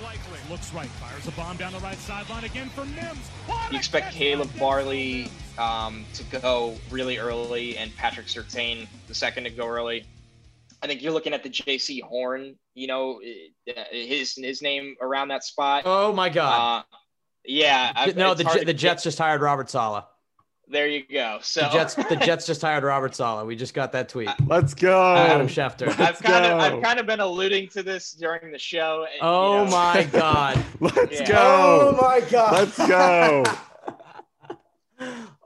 most likely. Looks right, fires a bomb down the right sideline again for Mims. What You expect Caleb Farley um, to go really early and Patrick Surtain the second to go early. I think you're looking at the Jaycee Horn, you know, his his name around that spot. Oh my God! Uh, yeah, I- no, it's the hard J- the get- Jets just hired Robert Saleh. There you go. So The Jets, the Jets just hired Robert Saleh. We just got that tweet. Let's go. Adam Schefter. I've kind of. I've kind of been alluding to this during the show. and, you Oh know, my God! Let's Yeah. go. Oh my God! Let's go.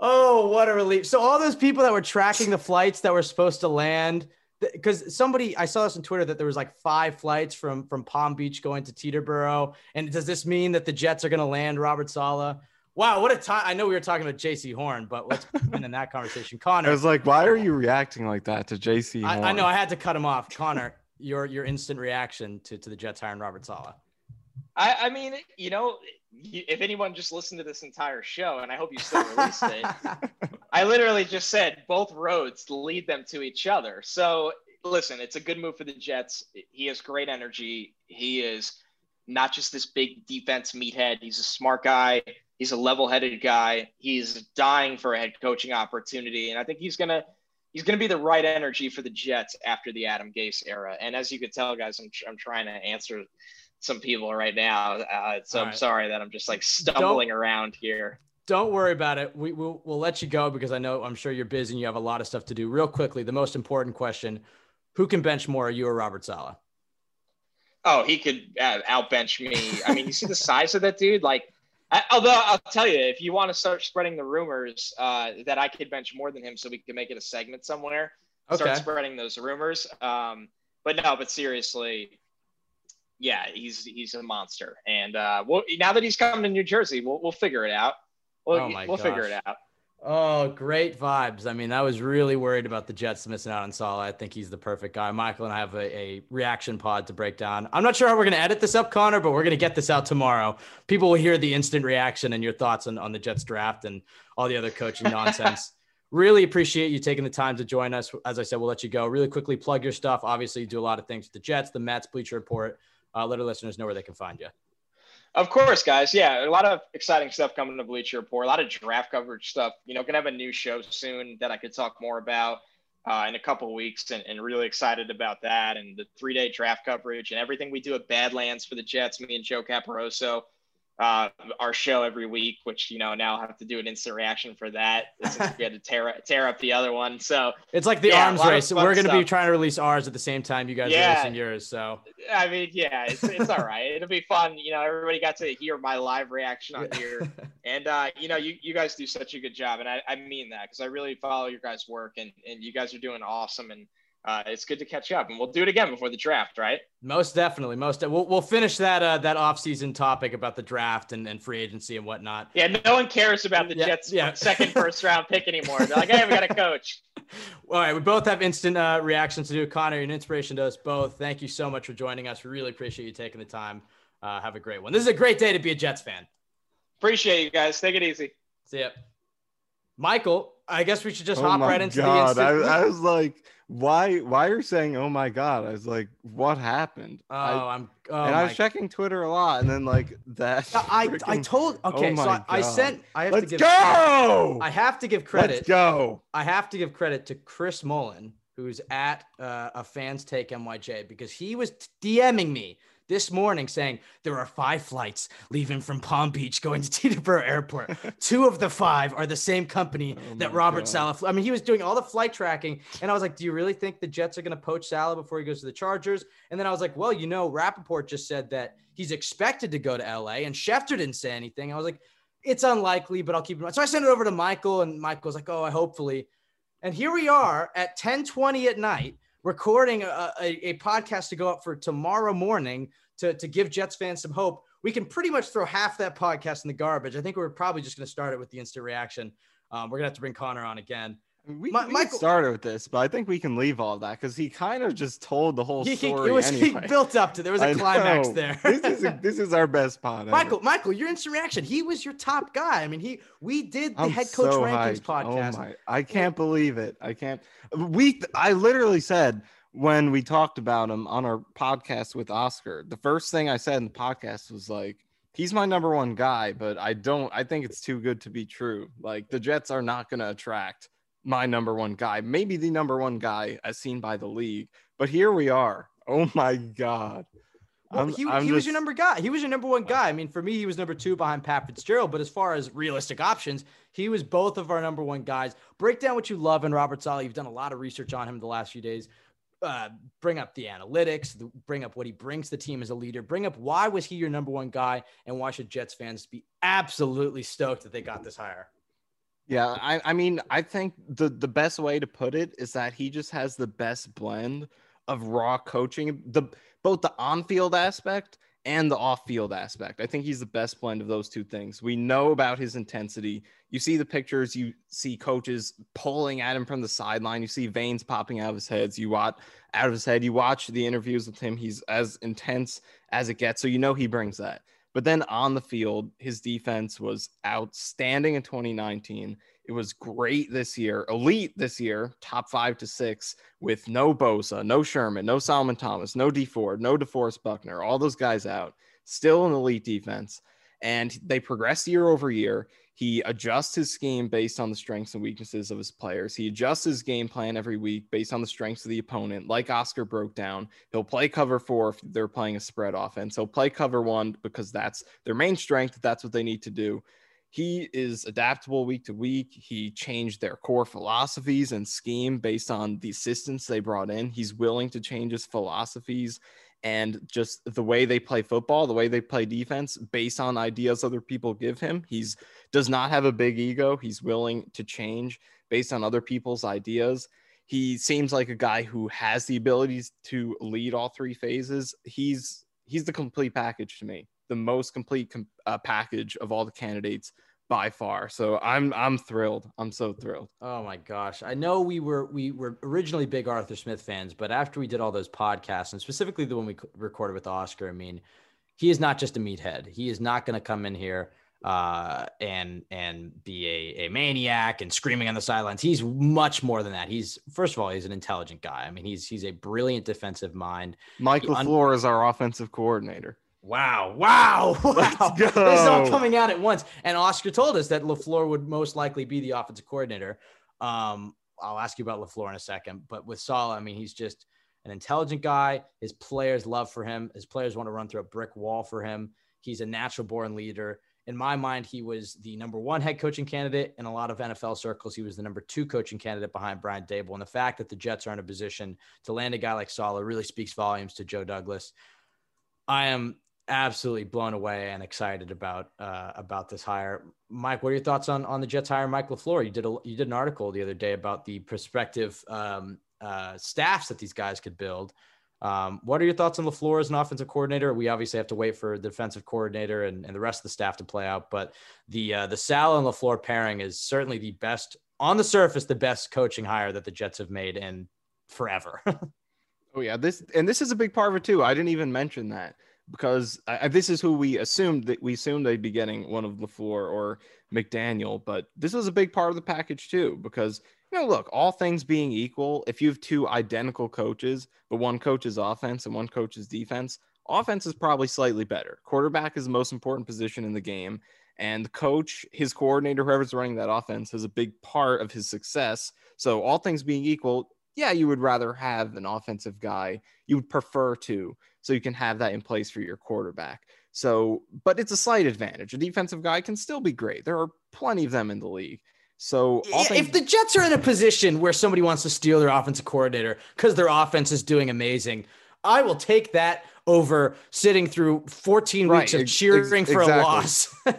Oh, what a relief! So all those people that were tracking the flights that were supposed to land, because somebody I saw this on Twitter that there was like five flights from from Palm Beach going to Teterboro, and does this mean that the Jets are going to land Robert Saleh? Wow, what a time! I know we were talking about Jaycee Horn, but let's end in that conversation. Connor, I was like, why are you reacting like that to Jaycee? I, I know I had to cut him off. Connor, your your instant reaction to to the Jets hiring Robert Saleh. I, I mean, you know, if anyone just listened to this entire show, and I hope you still released it, I literally just said both roads lead them to each other. So listen, it's a good move for the Jets. He has great energy. He is not just this big defense meathead. He's a smart guy. He's a level-headed guy. He's dying for a head coaching opportunity, and I think he's gonna he's gonna be the right energy for the Jets after the Adam Gase era. And as you could tell, guys, I'm I'm trying to answer some people right now. Uh, so All I'm right. sorry that I'm just like stumbling around here. Don't worry about it. We, we'll, we'll let you go because I know I'm sure you're busy and you have a lot of stuff to do. Real quickly, the most important question Who can bench more, you or Robert Saleh? Oh, he could uh, outbench me. I mean, you see the size of that dude. Like, I, although I'll tell you, if you want to start spreading the rumors uh, that I could bench more than him, so we can make it a segment somewhere, Okay. start spreading those rumors. Um, but no, but seriously, yeah, he's he's a monster. And uh, well, now that he's coming to New Jersey, we'll we'll figure it out. We'll, Oh my we'll figure gosh. it out. Oh, great vibes. I mean, I was really worried about the Jets missing out on Saleh. I think he's the perfect guy. Michael and I have a, a reaction pod to break down. I'm not sure how we're going to edit this up, Connor, but we're going to get this out tomorrow. People will hear the instant reaction and your thoughts on, on the Jets draft and all the other coaching nonsense. really appreciate you taking the time to join us. As I said, we'll let you go. Really quickly plug your stuff. Obviously, you do a lot of things with the Jets, the Mets, Bleacher Report. Uh, let our listeners know where they can find you. Of course, guys. Yeah, a lot of exciting stuff coming to Bleacher Report. A lot of draft coverage stuff. You know, gonna have a new show soon that I could talk more about uh, in a couple weeks, and, and really excited about that. And the three-day draft coverage and everything we do at Badlands for the Jets. Me and Joe Caporoso, uh, our show every week, which you know now have to do an instant reaction for that since we had to tear tear up the other one, so it's like the yeah, arms race. We're going to be trying to release ours at the same time you guys are releasing yours. So I mean, yeah, it's, it's all right. It'll be fun. You know, everybody got to hear my live reaction on here. And, uh, you know, you, you guys do such a good job. And I, I mean that because I really follow your guys' work and, and you guys are doing awesome. And uh, it's good to catch up. And we'll do it again before the draft, right? Most definitely, most. We'll, we'll finish that uh, that off season topic about the draft and, and free agency and whatnot. Yeah, no one cares about the Yeah, Jets' yeah. second first round pick anymore. They're like, hey, we got a coach. All right, we both have instant uh, reactions to do. Connor, you're an inspiration to us both. Thank you so much for joining us. We really appreciate you taking the time. Uh, have a great one. This is a great day to be a Jets fan. Appreciate you guys. Take it easy. See ya. Michael, I guess we should just Oh hop right into God. the instant. I, I was like, why? Why are you saying, "Oh my God"? I was like, what happened? oh, I, I'm. Oh and I was checking Twitter a lot, and then like that. I, I told. Okay, Oh so I, I sent. I have Let's to give. go. I have to give credit. Let's go. I have to give credit to Chris Mullen, who's at uh, a fans take MYJ, because he was DMing me this morning saying there are five flights leaving from Palm Beach going to Teterboro Airport. Two of the five are the same company Oh that Robert God. Saleh. I mean, he was doing all the flight tracking, and I was like, "Do you really think the Jets are going to poach Saleh before he goes to the Chargers?" And then I was like, "Well, you know, Rapoport just said that he's expected to go to LA, and Schefter didn't say anything." I was like, "It's unlikely, but I'll keep it." So I sent it over to Michael, and Michael's like, "Oh, I hopefully." And here we are at 10:20 at night, recording a, a, a podcast to go up for tomorrow morning to, to give Jets fans some hope. We can pretty much throw half that podcast in the garbage. I think we're probably just going to start it with the instant reaction. Um, we're gonna have to bring Connor on again. We, Mi- we Michael- started with this, but I think we can leave all that because he kind of just told the whole He, he- story it was anyway. he built up to there was a I climax know. there. this is a, this is our best pod. ever. Michael, Michael, your instant reaction. He was your top guy. I mean, he we did the I'm head coach so rankings hyped. Oh podcast. Oh my! I can't believe it. I can't. We. I literally said when we talked about him on our podcast with Oscar, the first thing I said in the podcast was like, "He's my number one guy," but I don't. I think it's too good to be true. Like the Jets are not going to attract my number one guy, maybe the number one guy as seen by the league. But here we are. Oh my god. Well, I'm- he, I'm he was your number guy. He was your number one guy. I mean, for me, he was number two behind Pat Fitzgerald. But as far as realistic options, he was both of our number one guys. Break down what you love in Robert Sala. You've done a lot of research on him the last few days. Uh, bring up the analytics. the- Bring up what he brings to the team as a leader. Bring up why was he your number one guy, and why should Jets fans be absolutely stoked that they got this hire. Yeah, I, I mean, I think the the best way to put it is that he just has the best blend of raw coaching, the both the on-field aspect and the off-field aspect. I think he's the best blend of those two things. We know about his intensity. You see the pictures, you see coaches pulling at him from the sideline, you see veins popping out of his head, you watch out of his head, you watch the interviews with him, he's as intense as it gets. So you know he brings that. But then on the field, his defense was outstanding in 2019. It was great this year, elite this year, top five to six, with no Bosa, no Sherman, no Solomon Thomas, no Dee Ford, no DeForest Buckner, all those guys out. Still an elite defense. And they progress year over year. He adjusts his scheme based on the strengths and weaknesses of his players. He adjusts his game plan every week based on the strengths of the opponent. Like Oscar broke down, he'll play cover four if they're playing a spread offense. He'll play cover one because that's their main strength. That's what they need to do. He is adaptable week to week. He changed their core philosophies and scheme based on the assistants they brought in. He's willing to change his philosophies and just the way they play football, the way they play defense based on ideas other people give him. He's does not have a big ego. He's willing to change based on other people's ideas. He seems like a guy who has the abilities to lead all three phases. He's he's the complete package to me, the most complete com- uh, package of all the candidates by far. So I'm I'm thrilled. I'm so thrilled. Oh my gosh. I know we were we were originally big Arthur Smith fans, but after we did all those podcasts and specifically the one we recorded with Oscar, I mean, he is not just a meathead. He is not going to come in here uh and and be a, a maniac and screaming on the sidelines he's much more than that he's first of all he's an intelligent guy i mean he's he's a brilliant defensive mind Michael un- Floor is our offensive coordinator. Wow, wow, wow. This is all coming out at once. And Oscar told us that LaFleur would most likely be the offensive coordinator. Um, I'll ask you about LaFleur in a second. But with Saleh, I mean, he's just an intelligent guy. His players love for him. His players want to run through a brick wall for him. He's a natural born leader. In my mind, he was the number one head coaching candidate in a lot of NFL circles. He was the number two coaching candidate behind Brian Daboll. And the fact that the Jets are in a position to land a guy like Saleh really speaks volumes to Joe Douglas. I am absolutely blown away and excited about uh, about this hire. Mike, what are your thoughts on on the Jets hire Mike LaFleur? You did a you did an article the other day about the prospective um, uh, staffs that these guys could build. Um, what are your thoughts on LaFleur as an offensive coordinator? We obviously have to wait for the defensive coordinator and, and the rest of the staff to play out, but the uh, the Sal and LaFleur pairing is certainly the best on the surface, the best coaching hire that the Jets have made in forever. Oh yeah, this and this is a big part of it too. I didn't even mention that. Because I, this is who we assumed that we assumed they'd be getting one of LaFleur or McDaniel, but this was a big part of the package too because you know, look, all things being equal, if you have two identical coaches, but one coach's offense and one coach's defense, offense is probably slightly better. Quarterback is the most important position in the game. And the coach, his coordinator, whoever's running that offense, is a big part of his success. So, all things being equal, yeah, you would rather have an offensive guy. You would prefer to, so you can have that in place for your quarterback. So, but it's a slight advantage. A defensive guy can still be great. There are plenty of them in the league. So yeah, things- if the Jets are in a position where somebody wants to steal their offensive coordinator because their offense is doing amazing, I will take that over sitting through 14 right. weeks of cheering ex- for a loss and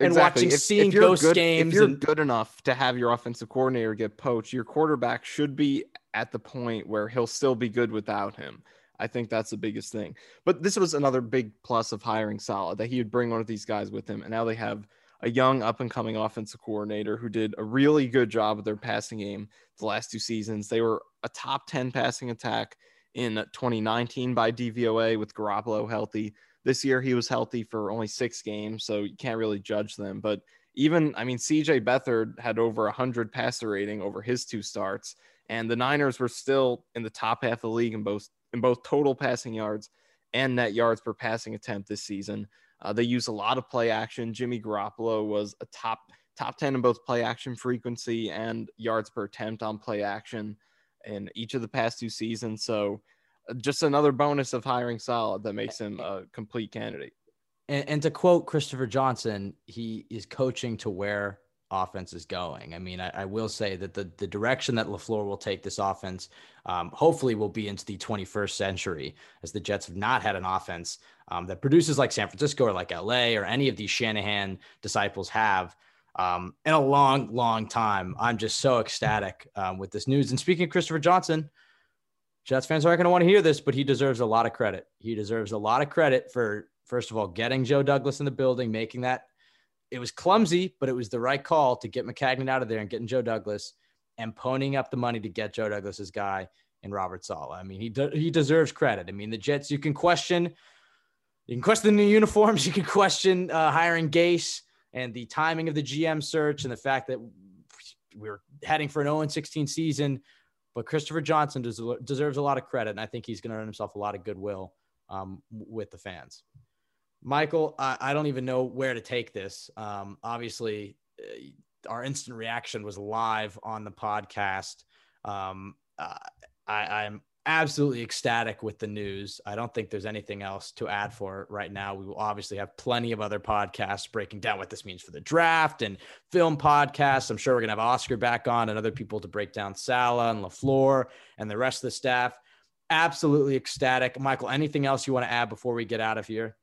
exactly. watching if, seeing if ghost good, games. If you're and- good enough to have your offensive coordinator get poached, your quarterback should be at the point where he'll still be good without him. I think that's the biggest thing. But this was another big plus of hiring Saleh that he would bring one of these guys with him, and now they have a young up and coming offensive coordinator who did a really good job of their passing game the last two seasons. They were a top 10 passing attack in 2019 by DVOA with Garoppolo healthy. This year he was healthy for only six games, so you can't really judge them. But even, I mean, CJ Beathard had over 100 passer rating over his two starts, and the Niners were still in the top half of the league in both in both total passing yards and net yards per passing attempt this season. Uh, they use a lot of play action. Jimmy Garoppolo was a top top 10 in both play action frequency and yards per attempt on play action in each of the past two seasons. So uh, just another bonus of hiring solid that makes him a complete candidate. And, and to quote Christopher Johnson, he is coaching to where offense is going. I mean, I, I, will say that the the direction that LaFleur will take this offense, um, hopefully, will be into the 21st century, as the Jets have not had an offense um, that produces like San Francisco or like LA or any of these Shanahan disciples have um, in a long, long time. I'm just so ecstatic um, with this news. And speaking of Christopher Johnson, Jets fans aren't going to want to hear this, but he deserves a lot of credit. He deserves a lot of credit for, first of all, getting Joe Douglas in the building, making that it was clumsy, but it was the right call to get Maccagnan out of there and getting Joe Douglas and ponying up the money to get Joe Douglas's guy and Robert Saleh. I mean, he de- he deserves credit. I mean, the Jets. You can question, you can question the new uniforms. You can question uh, hiring Gase and the timing of the GM search and the fact that we are heading for an 0 16 season. But Christopher Johnson des- deserves a lot of credit, and I think he's going to earn himself a lot of goodwill um, with the fans. Michael, I, I, don't even know where to take this. Um, obviously, uh, our instant reaction was live on the podcast. Um, uh, I, I'm absolutely ecstatic with the news. I don't think there's anything else to add for it right now. We will obviously have plenty of other podcasts breaking down what this means for the draft and film podcasts. I'm sure we're going to have Oscar back on and other people to break down Saleh and LaFleur and the rest of the staff. Absolutely ecstatic. Michael, anything else you want to add before we get out of here?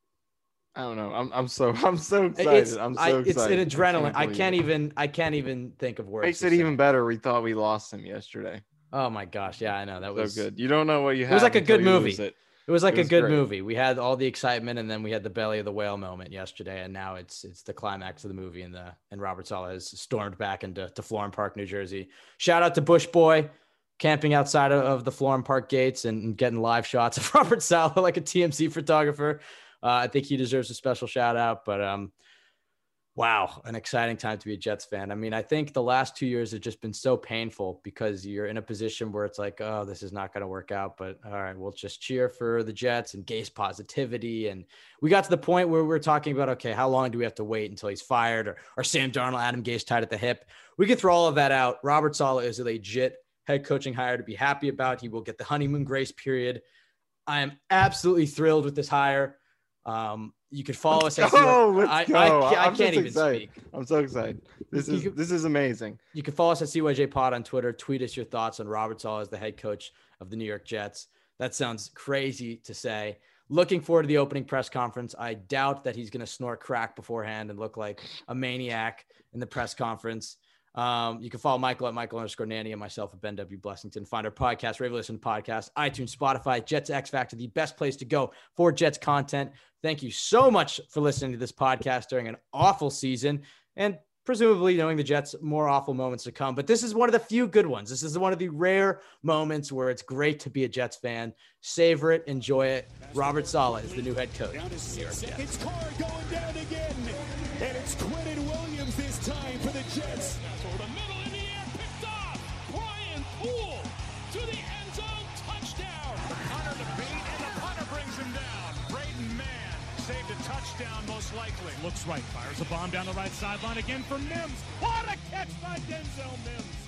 I don't know. I'm, I'm so I'm so excited. It's, I'm so I, excited. It's an adrenaline. I can't, I can't even I can't even think of words. Makes it even better. We thought we lost him yesterday. Oh my gosh! Yeah, I know that was so good. You don't know what you have. It was like a good movie. It. it. was like it was a good great. movie. We had all the excitement, and then we had the belly of the whale moment yesterday, and now it's it's the climax of the movie, and the and Robert Saleh has stormed back into to Florham Park, New Jersey. Shout out to Bush Boy, camping outside of, of the Florham Park gates and, and getting live shots of Robert Saleh like a TMZ photographer. Uh, I think he deserves a special shout out. But um, wow, an exciting time to be a Jets fan. I mean, I think the last two years have just been so painful because you're in a position where it's like, oh, this is not going to work out. But all right, we'll just cheer for the Jets and gaze positivity. And we got to the point where we're talking about, okay, how long do we have to wait until he's fired or, or Sam Darnold, Adam Gase tied at the hip? We can throw all of that out. Robert Saleh is a legit head coaching hire to be happy about. He will get the honeymoon grace period. I am absolutely thrilled with this hire. Um, you could follow let's us. Go, let's I, go. I, I, I can't even excited. speak. I'm so excited. This is this is amazing. You can follow us at CYJ Pod on Twitter. Tweet us your thoughts on Robert Saleh as the head coach of the New York Jets. That sounds crazy to say. Looking forward to the opening press conference. I doubt that he's going to snort crack beforehand and look like a maniac in the press conference. Um, you can follow Michael at Michael underscore Nania and myself at Ben W. Blessington. Find our podcast, Rave Listen Podcast, iTunes, Spotify, Jets X Factor, the best place to go for Jets content. Thank you so much for listening to this podcast during an awful season and presumably knowing the Jets more awful moments to come. But this is one of the few good ones. This is one of the rare moments where it's great to be a Jets fan. Savor it, enjoy it. Robert Saleh is the new head coach. Down to six seconds. Carr going down again. And it's Quinnen Williams this time for the Jets. For the middle in the air, picked off. Brian Poole to the end zone, touchdown. Hunter to beat, and the punter brings him down. Braden Mann saved a touchdown, most likely. Looks right, fires a bomb down the right sideline again for Mims. What a catch by Denzel Mims.